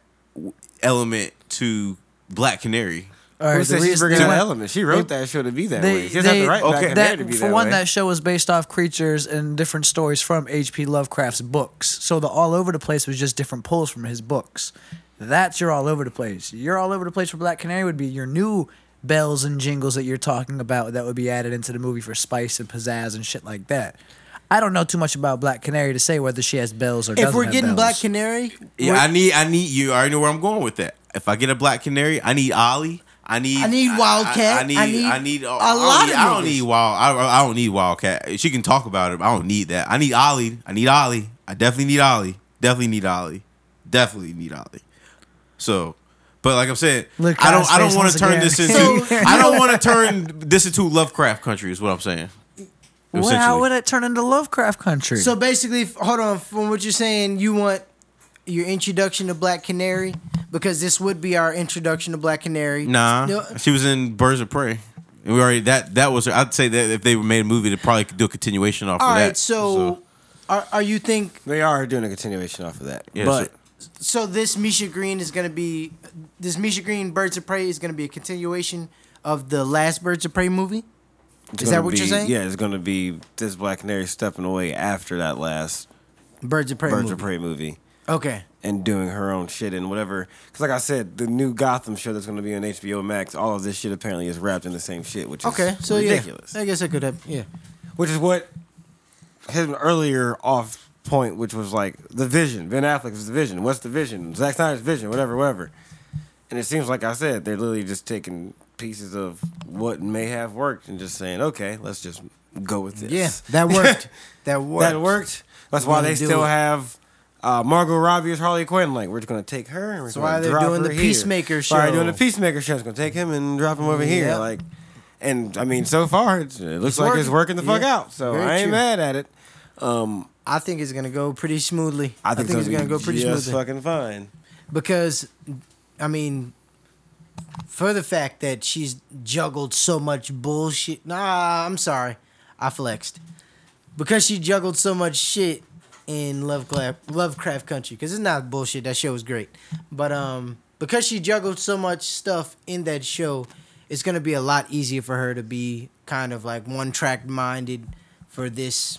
element to Black Canary. All right, Who the said she's bringing they that went- element? She wrote that show to be that They, way. She doesn't they, have to write okay. Black that, to be for one, way. that show was based off creatures and different stories from H.P. Lovecraft's books. So the all over the place was just different pulls from his books. That's your all over the place. Your all over the place for Black Canary would be your new bells and jingles that you're talking about that would be added into the movie for spice and pizzazz and shit like that. I don't know too much about Black Canary to say whether she has bells or If doesn't we're have getting bells. Black Canary, Yeah, we're- I need. I need you. I already know where I'm going with that. If I get a Black Canary, I need Ollie. I need. I need Wildcat. I, need. I need I need oh, a a lot I of don't, I don't need Wild. I, I don't need Wildcat. She can talk about it. But I don't need that. I need Ollie. I need Ollie. I definitely need Ollie. Definitely need Ollie. Definitely need Ollie. So, but like I'm saying, Look, I don't. I don't want to turn again. this into. So- I don't want to turn this into Lovecraft country. Is what I'm saying. Well, how would it turn into Lovecraft country? So basically, hold on. From what you're saying, you want your introduction to Black Canary because this would be our introduction to Black Canary. Nah, No, she was in Birds of Prey. And we already that that was. I'd say that if they made a movie, they probably could do a continuation off all of right. that. So, Are, are you think They are doing a continuation off of that. Yeah, but so? This Misha Green is gonna be this Misha Green Birds of Prey is gonna be a continuation of the last Birds of Prey movie. it's Is that gonna what you're saying? Yeah, it's going to be this Black Canary stepping away after that last Birds of Prey Birds movie. of Prey movie Okay. and doing her own shit and whatever. Because like I said, the new Gotham show that's going to be on HBO Max, all of this shit apparently is wrapped in the same shit, which is Okay. So ridiculous. yeah, I guess I could have. Yeah. Which is what his earlier off point, which was like the vision. Ben Affleck's the vision. What's the vision? Zack Snyder's vision. Whatever, whatever. And it seems like I said they're literally just taking pieces of what may have worked and just saying, okay, let's just go with this. Yeah, that worked. that worked. that worked. That's why they still it. have uh, Margot Robbie as Harley Quinn. Like we're just gonna take her. And we're That's gonna why they're drop doing her the here. Peacemaker show. why they're doing the. Peacemaker show. It's gonna take him and drop him over here. Like, and I mean, so far it's, it looks It's like it's working. working the fuck Yeah. out. So Very I ain't true. mad at it. Um, I think it's gonna go pretty smoothly. I think, it's gonna go pretty smoothly fucking fine. because, I mean, for the fact that she's juggled so much bullshit. Nah, I'm sorry, I flexed. because she juggled so much shit in Lovecraft Lovecraft Country because it's not bullshit. That show was great, but um, because she juggled so much stuff in that show, it's gonna be a lot easier for her to be kind of like one track minded for this.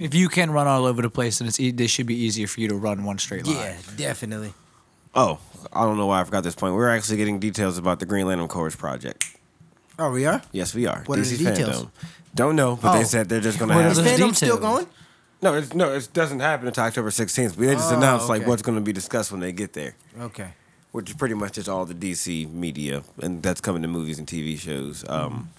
If you can run all over the place, then it's e- this should be easier for you to run one straight line. Yeah, definitely. Oh, I don't know why I forgot this point. We're actually getting details about the Green Lantern Corps project. Oh, we are. Yes, we are. What are DC the details? Fandom. Don't know, but Oh. they said they're just gonna What have. Is are those fandom still going? No, it's, no, it doesn't happen until October 16th. But they just Oh, announced like what's going to be discussed when they get there, Okay. which is pretty much just all the DC media, and that's coming to movies and TV shows. Um,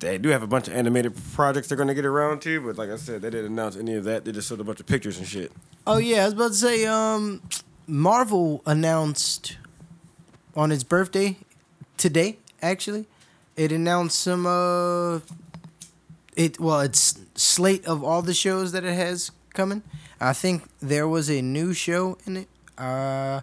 they do have a bunch of animated projects they're going to get around to, but like I said, they didn't announce any of that. They just showed a bunch of pictures and shit. Oh yeah, I was about to say. Um, Marvel announced on its birthday today. Actually, it announced some. Uh, it well, it's slate of all the shows that it has coming. I think there was a new show in it. Uh,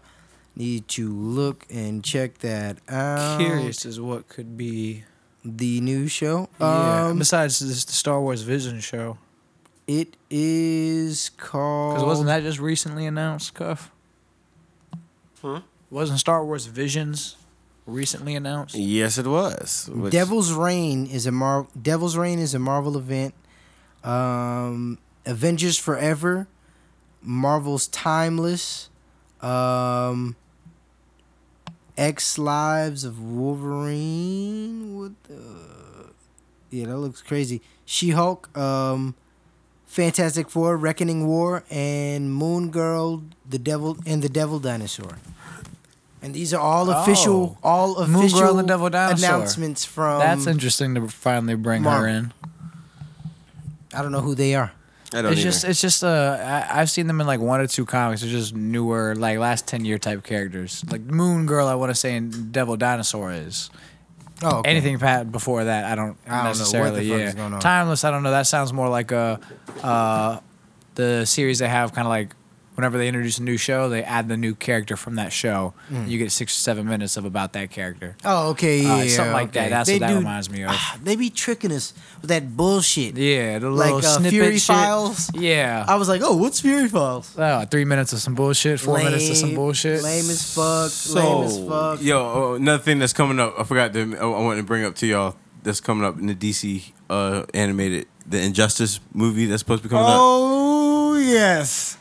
need to look and check that out. Curious as what could be. The new show. Yeah. Um, Besides this, the Star Wars Vision show, it is called. because wasn't that just recently announced, Cuff? Hmm? Wasn't Star Wars Visions recently announced? Yes, it was. Which- Devil's Reign is a Mar- Devil's Reign is a Marvel event. Um, Avengers Forever, Marvel's Timeless, um, X Lives of Wolverine. What the? Yeah, that looks crazy. She Hulk, um, Fantastic Four, Reckoning War, and Moon Girl, the Devil and the Devil Dinosaur. And these are all official, all Moon Girl official and the Devil Dinosaur. announcements from. That's interesting to finally bring her in. I don't know who they are. I don't It's either. just, it's just. Uh, I, I've seen them in like one or two comics. They're just newer, like last ten year type characters. Like Moon Girl, I want to say, and Devil Dinosaur is. Oh, okay. Anything pat before that, I don't I don't know what the necessarily. fuck yeah, is going on. Timeless. I don't know. That sounds more like a, uh, the series they have kind of like whenever they introduce a new show, they add the new character from that show. You get six or seven minutes of about that character. Oh, okay, Uh, yeah, something like that. That's They what that do- reminds me of. Ah, they be tricking us with that bullshit. Yeah, the Like, little uh, snippet Fury shit. Files? Yeah. I was like, oh, what's Fury Files? Oh, three minutes of some bullshit, four minutes of some bullshit. Lame as fuck. lame as fuck. Yo, oh, another thing that's coming up, I forgot to, I I wanted to bring up to y'all that's coming up in the DC uh, animated, the Injustice movie that's supposed to be coming up. oh yes,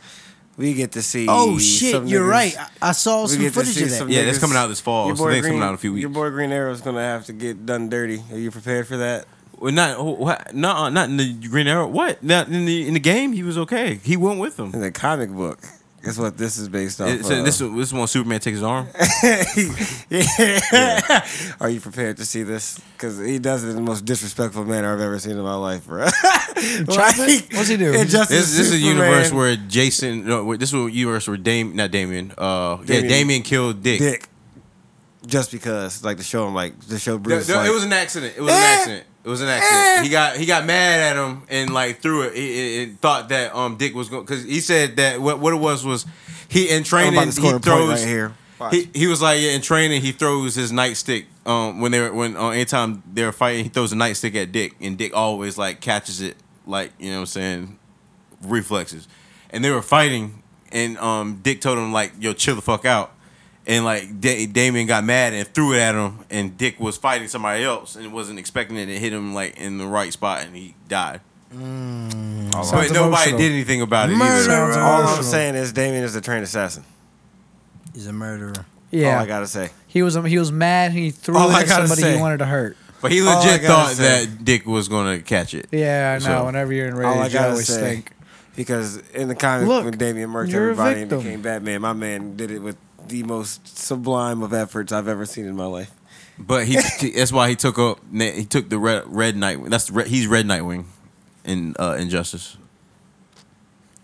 we get to see. Oh shit, some you're niggas- right. I, I saw we some footage of that. Yeah, that's niggas- coming out this fall, Your so boy I think it's Green, coming out in a few weeks. Your boy Green Arrow's gonna have to get done dirty. Are you prepared for that? Well, not what, no, not in the Green Arrow. What? Not in the in the game. He was okay. He went with them. In the comic book, is what this is based off. It- so this this is when Superman takes his arm. yeah. Are you prepared to see this? Because he does it in the most disrespectful manner I've ever seen in my life, bro. Traffic? What's he do? This, this is a universe where Jason. No, wait, this is a universe where Dame, not Damian. Uh, yeah, Damian. Damian killed Dick. Dick. Just because, like, to show him, like, to show Bruce. no, like, it was an accident. It was an Eh. accident. It was an accident. He got he got mad at him and like threw it. He, he- he thought that um Dick was going because he said that what what it was was he in training he score a point throws right here. Watch. he, he was like yeah in training he throws his nightstick um when they were when uh, anytime they were fighting he throws a nightstick at Dick and Dick always like catches it like you know what I'm saying reflexes and they were fighting and um Dick told him like yo chill the fuck out and like da- Damian got mad and threw it at him, and Dick was fighting somebody else and wasn't expecting it to hit him like in the right spot, and he died. Mm. Sounds But nobody emotional. did anything about it Murder. either. all I'm emotional. saying is Damian is a trained assassin. He's a murderer. Yeah, All I gotta say. he was he was mad. He threw All it I at gotta somebody say. he wanted to hurt. But he All I legit gotta thought say- that Dick was gonna catch it. Yeah, I know. So- Whenever you're in All I rage, you gotta always say, think. because in the comic Look, when Damian murked you're a everybody and victim. became Batman, my man did it with the most sublime of efforts I've ever seen in my life. But he that's why he took up he took the red red night. That's red, he's red Nightwing in uh, Injustice.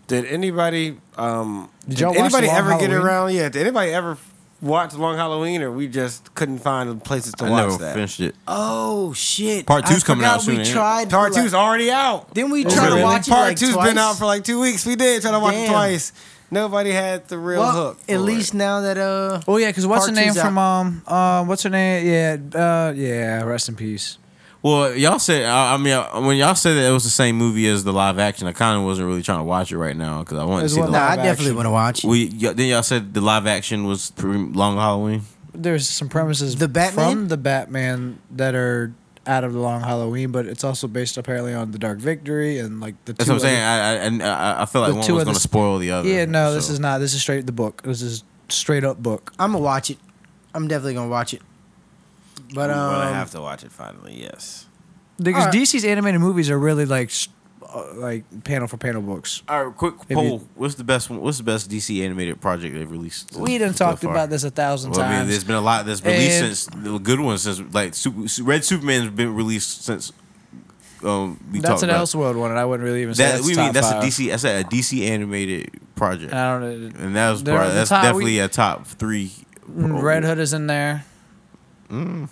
Did anybody um Did did, anybody Long ever get around? Yeah, did anybody ever watch Long Halloween or we just couldn't find places to I watch never that? finished it. Oh shit! Part two's I coming out soon, We tried. for, Part like- two's already out. Didn't we Is try it to really? watch it Part like two's twice? been out for like two weeks. We did try to watch it twice. Nobody had the real well, hook. at least it. now that uh, Oh yeah, because what's her name two's from um uh what's her name? Yeah, uh yeah. Rest in peace. Well, y'all said I, I mean uh, when y'all said that it was the same movie as the live action, I kind of wasn't really trying to watch it right now because I wanted to There's see the one Nah. I definitely want to watch. it. We y- then y'all said the live action was pre- Long Halloween. There's some premises The Batman? from the Batman that are out of the Long Halloween, but it's also based apparently on the Dark Victory and like the. That's two what I'm saying. other- I I, and I I feel like one two was going to spoil the other. Yeah, no, this is not. This is straight the book. This is straight up book. I'm gonna watch it. I'm definitely gonna watch it. But But um, I have to watch it finally. Yes. Because Alright. DC's animated movies are really like, s- uh, like panel for panel books. All right, quick poll. What's the best one? What's the best DC animated project they've released? We done so talked far? about this a thousand Well, I mean, times. there's been a lot that's released And- since the good ones since like Super, Red Superman's been released since. Um, we That's talked an about Elseworld one, and I wouldn't really even say that. that's We top mean that's five. a DC. That's a DC animated project, I don't know. and that was They're- probably, the that's top- definitely we- a top three. Red Hood is in there. Mm.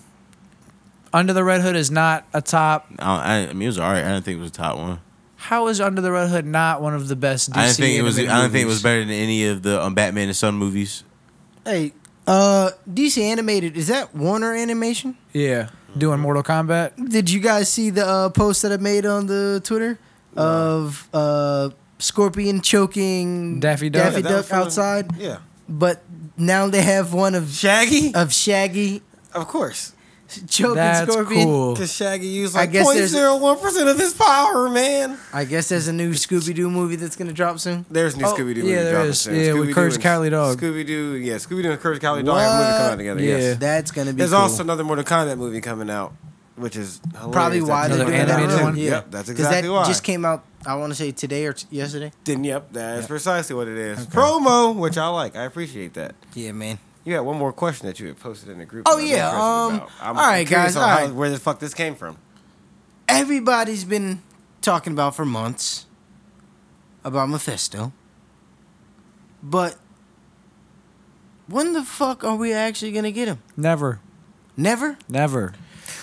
Under the Red Hood is not a top. I, I mean, it was alright. I didn't think it was a top one. How is Under the Red Hood not one of the best DC I didn't think it was. I animated didn't think it was better than any of the um, Batman and Son movies. hey, uh, DC animated is that Warner Animation? Yeah, doing Mortal Kombat. Did you guys see the uh, post that I made on the Twitter of uh, Scorpion choking Daffy Duck? Daffy Yeah, that was Duck from the- outside? Yeah. But now they have one of Shaggy? of Shaggy Of course. Choking That's Scorpion. cool. Because Shaggy used I like guess there's- 0.01% of his power, man. I guess there's a new Scooby Doo movie that's gonna drop soon. There's a new Oh, Scooby Doo yeah, movie there dropping soon. Yeah, with Scooby-Doo Courage and- Cowardly Dog. Scooby Doo, yeah, Scooby Doo and Courage Cowardly Dog have a movie coming out together. Yeah. Yes. That's gonna be. There's cool. also another Mortal Kombat movie coming out, which is hilarious. probably why That's they're Another doing that animated too. one? Yeah, Yep, that's 'Cause exactly that why. just came out. I want to say today or t- yesterday. Then yep, that's precisely what it is. Promo, which I like. I appreciate that. Yeah, man. You had one more question that you had posted in the group. Oh, that I was yeah, um. I'm all right, curious guys, on all how- right. where the fuck this came from. Everybody's been talking about for months about Mephisto, but when the fuck are we actually gonna get him? Never, Never. never.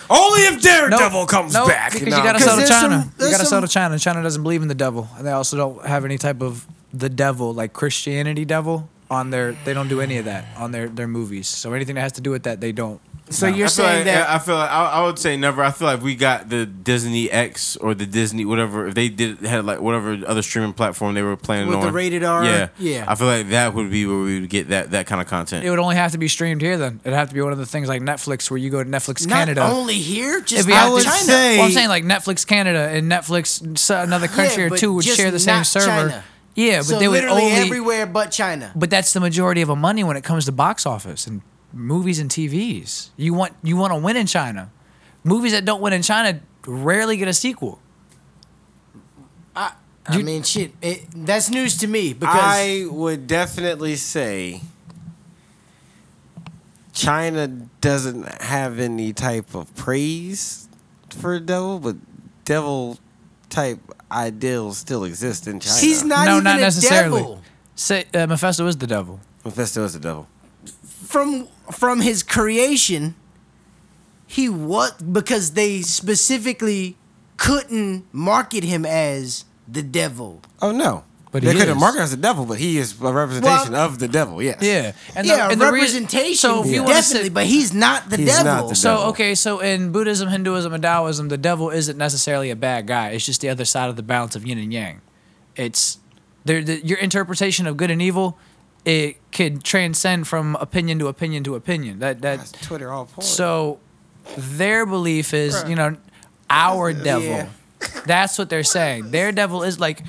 Only if Daredevil Nope. comes Nope, back. because No, you gotta sell to China. some- you gotta sell to China. China doesn't believe in the devil, and they also don't have any type of the devil like Christianity devil on their. They don't do any of that on their their movies. So anything that has to do with that, they don't. So No. you're saying like, that I feel like I, I would say never. I feel like we got the Disney X or the Disney whatever. If they did had like whatever other streaming platform they were planning With on the rated R? Yeah, Yeah. I feel like that would be where we would get that that kind of content. It would only have to be streamed here. Then it'd have to be one of the things like Netflix, where you go to Netflix not Canada. only here, just If we out to- China. say- well, I'm saying like Netflix Canada and Netflix another country Yeah, or two would share the same not server. China. Yeah, but so they would literally only. everywhere but China. But that's the majority of the money when it comes to box office and movies and TVs. You want you want to win in China. Movies that don't win in China rarely get a sequel. I, I You- mean, shit. It, that's news to me because I would definitely say China doesn't have any type of praise for devil, but devil type ideals still exist in China. he's not no, even not a necessarily. devil. Say uh, Mephisto is the devil. Mephisto is the devil. from from his creation. He what because they specifically couldn't market him as the devil. Oh no. But they he couldn't is. mark him as the devil, but he is a representation Well- of the devil. Yes. Yeah, and yeah, the, and the rea- representation. so if you want definitely, say, but he's not the He's devil. not the So devil. okay, so in Buddhism, Hinduism, and Taoism, the devil isn't necessarily a bad guy. It's just the other side of the balance of yin and yang. It's. The, your interpretation of good and evil, it could transcend from opinion to opinion to opinion. That That's that. Twitter all point. So their belief is, you know, our devil. Yeah. That's what they're saying. Their devil is like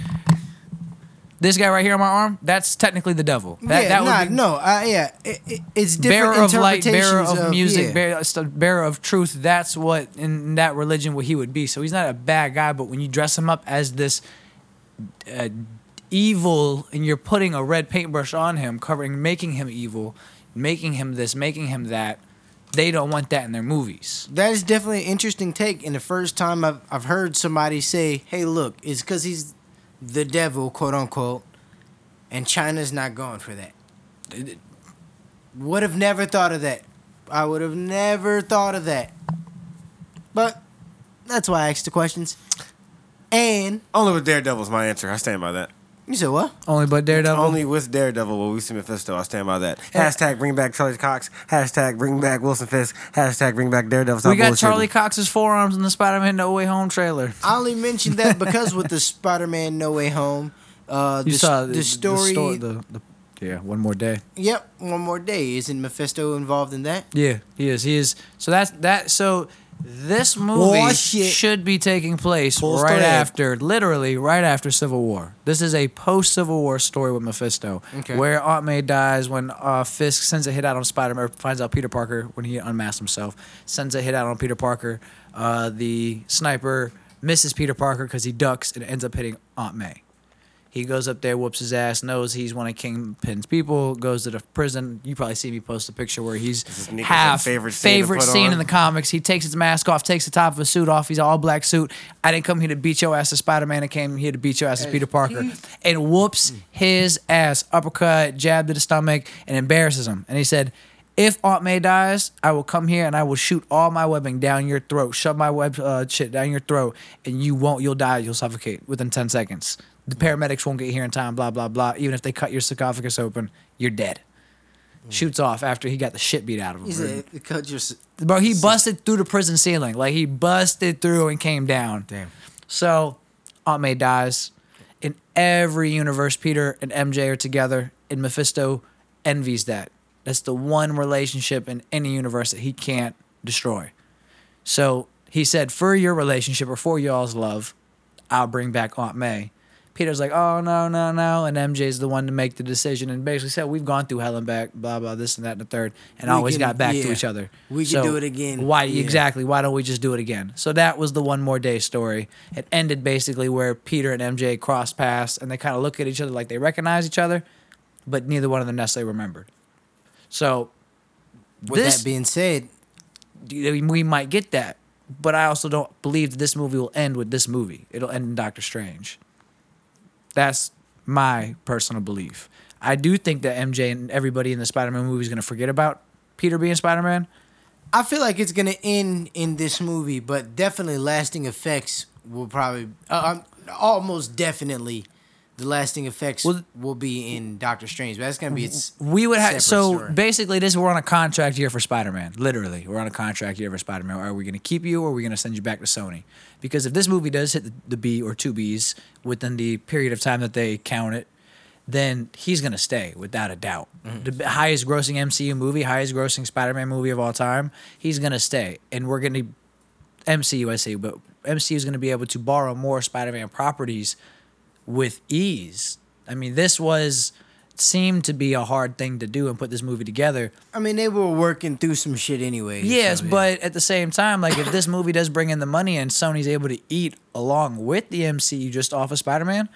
this guy right here on my arm. That's technically the devil. That, yeah, that would nah, be, no, uh, yeah, it, it, it's different bearer of light, bearer of, music, yeah. bearer, bearer of truth. That's what in that religion what he would be. So he's not a bad guy, but when you dress him up as this uh, evil and you're putting a red paintbrush on him, covering, making him evil, making him this, making him that, they don't want that in their movies. That is definitely an interesting take. And the first time I've, I've heard somebody say, hey, look, it's because he's the devil, quote unquote, and China's not going for that. Would have never thought of that. I would have never thought of that. But that's why I asked the questions. And Only with Daredevil's my answer. I stand by that. You said what? Only but Daredevil. Only with Daredevil will we see Mephisto. I stand by that. Hashtag bring back Charlie Cox. Hashtag bring back Wilson Fisk. Hashtag bring back Daredevil. Stop we got. Charlie Cox's forearms in the Spider-Man No Way Home trailer. I only mentioned that because with the Spider-Man No Way Home, uh, You the, saw the, story. sto- the, the, yeah, one more day. Yep, one more day. Isn't Mephisto involved in that? Yeah, he is. He is. So that's that. So this movie Oh, should be taking place Full right story. after, literally right after Civil War. This is a post Civil War story with Mephisto, Okay. where Aunt May dies when uh, Fisk sends a hit out on Spider Man, finds out Peter Parker when he unmasks himself, sends a hit out on Peter Parker. Uh, the sniper misses Peter Parker because he ducks and ends up hitting Aunt May. He goes up there, whoops his ass, knows he's one of Kingpin's people, goes to the prison. You probably see me post a picture where he's half favorite favorite scene to scene, in the comics. He takes his mask off, takes the top of his suit off. He's all black suit. I didn't come here to beat your ass as Spider Man. I came here to beat your ass as Peter Parker. And whoops his ass, uppercut, jab to the stomach, and embarrasses him. And he said, if Aunt May dies, I will come here and I will shoot all my webbing down your throat, shove my web uh, shit down your throat, and you won't, you'll die, you'll suffocate within 10 seconds. The paramedics won't get here in time, blah, blah, blah. Even if they cut your sarcophagus open, you're dead. Mm. Shoots off after he got the shit beat out of him. He said, "Cut your." s- Bro, he busted through the prison ceiling. Like he busted through and came down. Damn. So Aunt May dies. In every universe, Peter and MJ are together, and Mephisto envies that. That's the one relationship in any universe that he can't destroy. So he said, for your relationship or for y'all's love, I'll bring back Aunt May. Peter's like, oh no, no, no, and MJ's the one to make the decision, and basically said, we've gone through hell and back, blah blah, this and that and the third, and We always can- got back to each other. We can do it again. Why Yeah. exactly? Why don't we just do it again? So that was the one more day story. It ended basically where Peter and MJ crossed paths, and they kind of look at each other like they recognize each other, but neither one of them necessarily remembered. So With this that being said, we might get that, but I also don't believe that this movie will end with this movie. It'll end in Doctor Strange. That's my personal belief. I do think that MJ and everybody in the Spider-Man movie is going to forget about Peter being Spider-Man. I feel like it's gonna end in this movie, but definitely lasting effects will probably, uh, um, almost definitely, the lasting effects Well- will be in Doctor Strange. But that's gonna be its. We would have so story. basically this we're on a contract year for Spider-Man. Literally, we're on a contract year for Spider-Man. Are we going to keep you or are we going to send you back to Sony? Because if this movie does hit the, the B or two Bs within the period of time that they count it, then he's going to stay without a doubt. Mm-hmm. The highest grossing MCU movie, highest grossing Spider-Man movie of all time, he's going to stay. And we're going to MCU I say, but MCU is going to be able to borrow more Spider-Man properties with ease. I mean, this was seemed to be a hard thing to do and put this movie together. I mean, they were working through some shit anyway. Yes, so, yeah. but at the same time, like if this movie does bring in the money and Sony's able to eat along with the MCU just off of Spider-Man,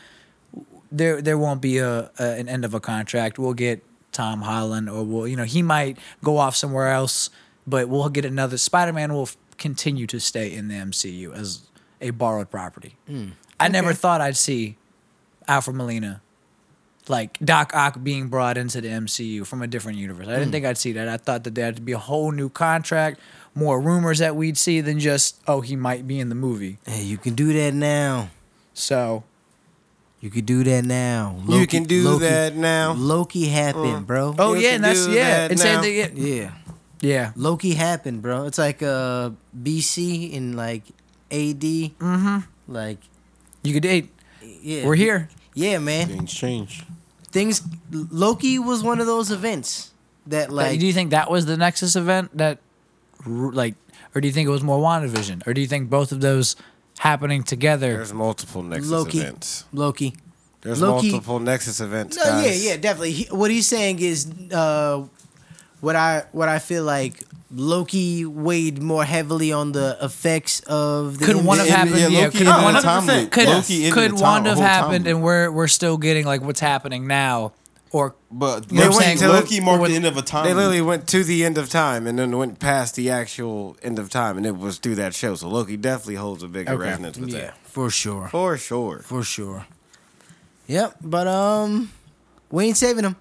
there there won't be a, a an end of a contract. We'll get Tom Holland, or we'll you know he might go off somewhere else, but we'll get another. Spider-Man will f- continue to stay in the MCU as a borrowed property. Hmm. I never thought I'd see Alfred Molina like Doc Ock being brought into the MCU from a different universe. I didn't think I'd see that. I thought that there had to be a whole new contract, more rumors that we'd see than just oh he might be in the movie. hey, you can do that now. So You can do that now. You can do that now. Loki happened, bro. oh You yeah, and that's yeah. that It's saying now. that, yeah, Yeah, yeah. Loki happened, bro. It's like uh BC in like AD. Mm-hmm. Like You could date. Yeah, We're here. Yeah, man. Things change. Things. Loki was one of those events that Like, like do you think that was the Nexus event that, like, or do you think it was more WandaVision, or do you think both of those happening together? There's multiple Nexus Loki. events. Loki. There's Loki- multiple Nexus events. No, yeah, yeah, definitely. He, what he's saying is, uh, what I what I feel like Loki weighed more heavily on the effects of the Could one have happened? yeah, Yeah, Loki could ended one in have time loop. could, Loki ended could in time- one have whole time happened, loop. and we're we're still getting like what's happening now, or But You know what I'm Loki, marked With- the end of a time. They loop. literally went to the end of time and then went past the actual end of time, and it was through that show. So Loki definitely holds a bigger Okay. resonance with yeah, that. for sure, For sure. for sure. Yep, but um, we ain't saving him.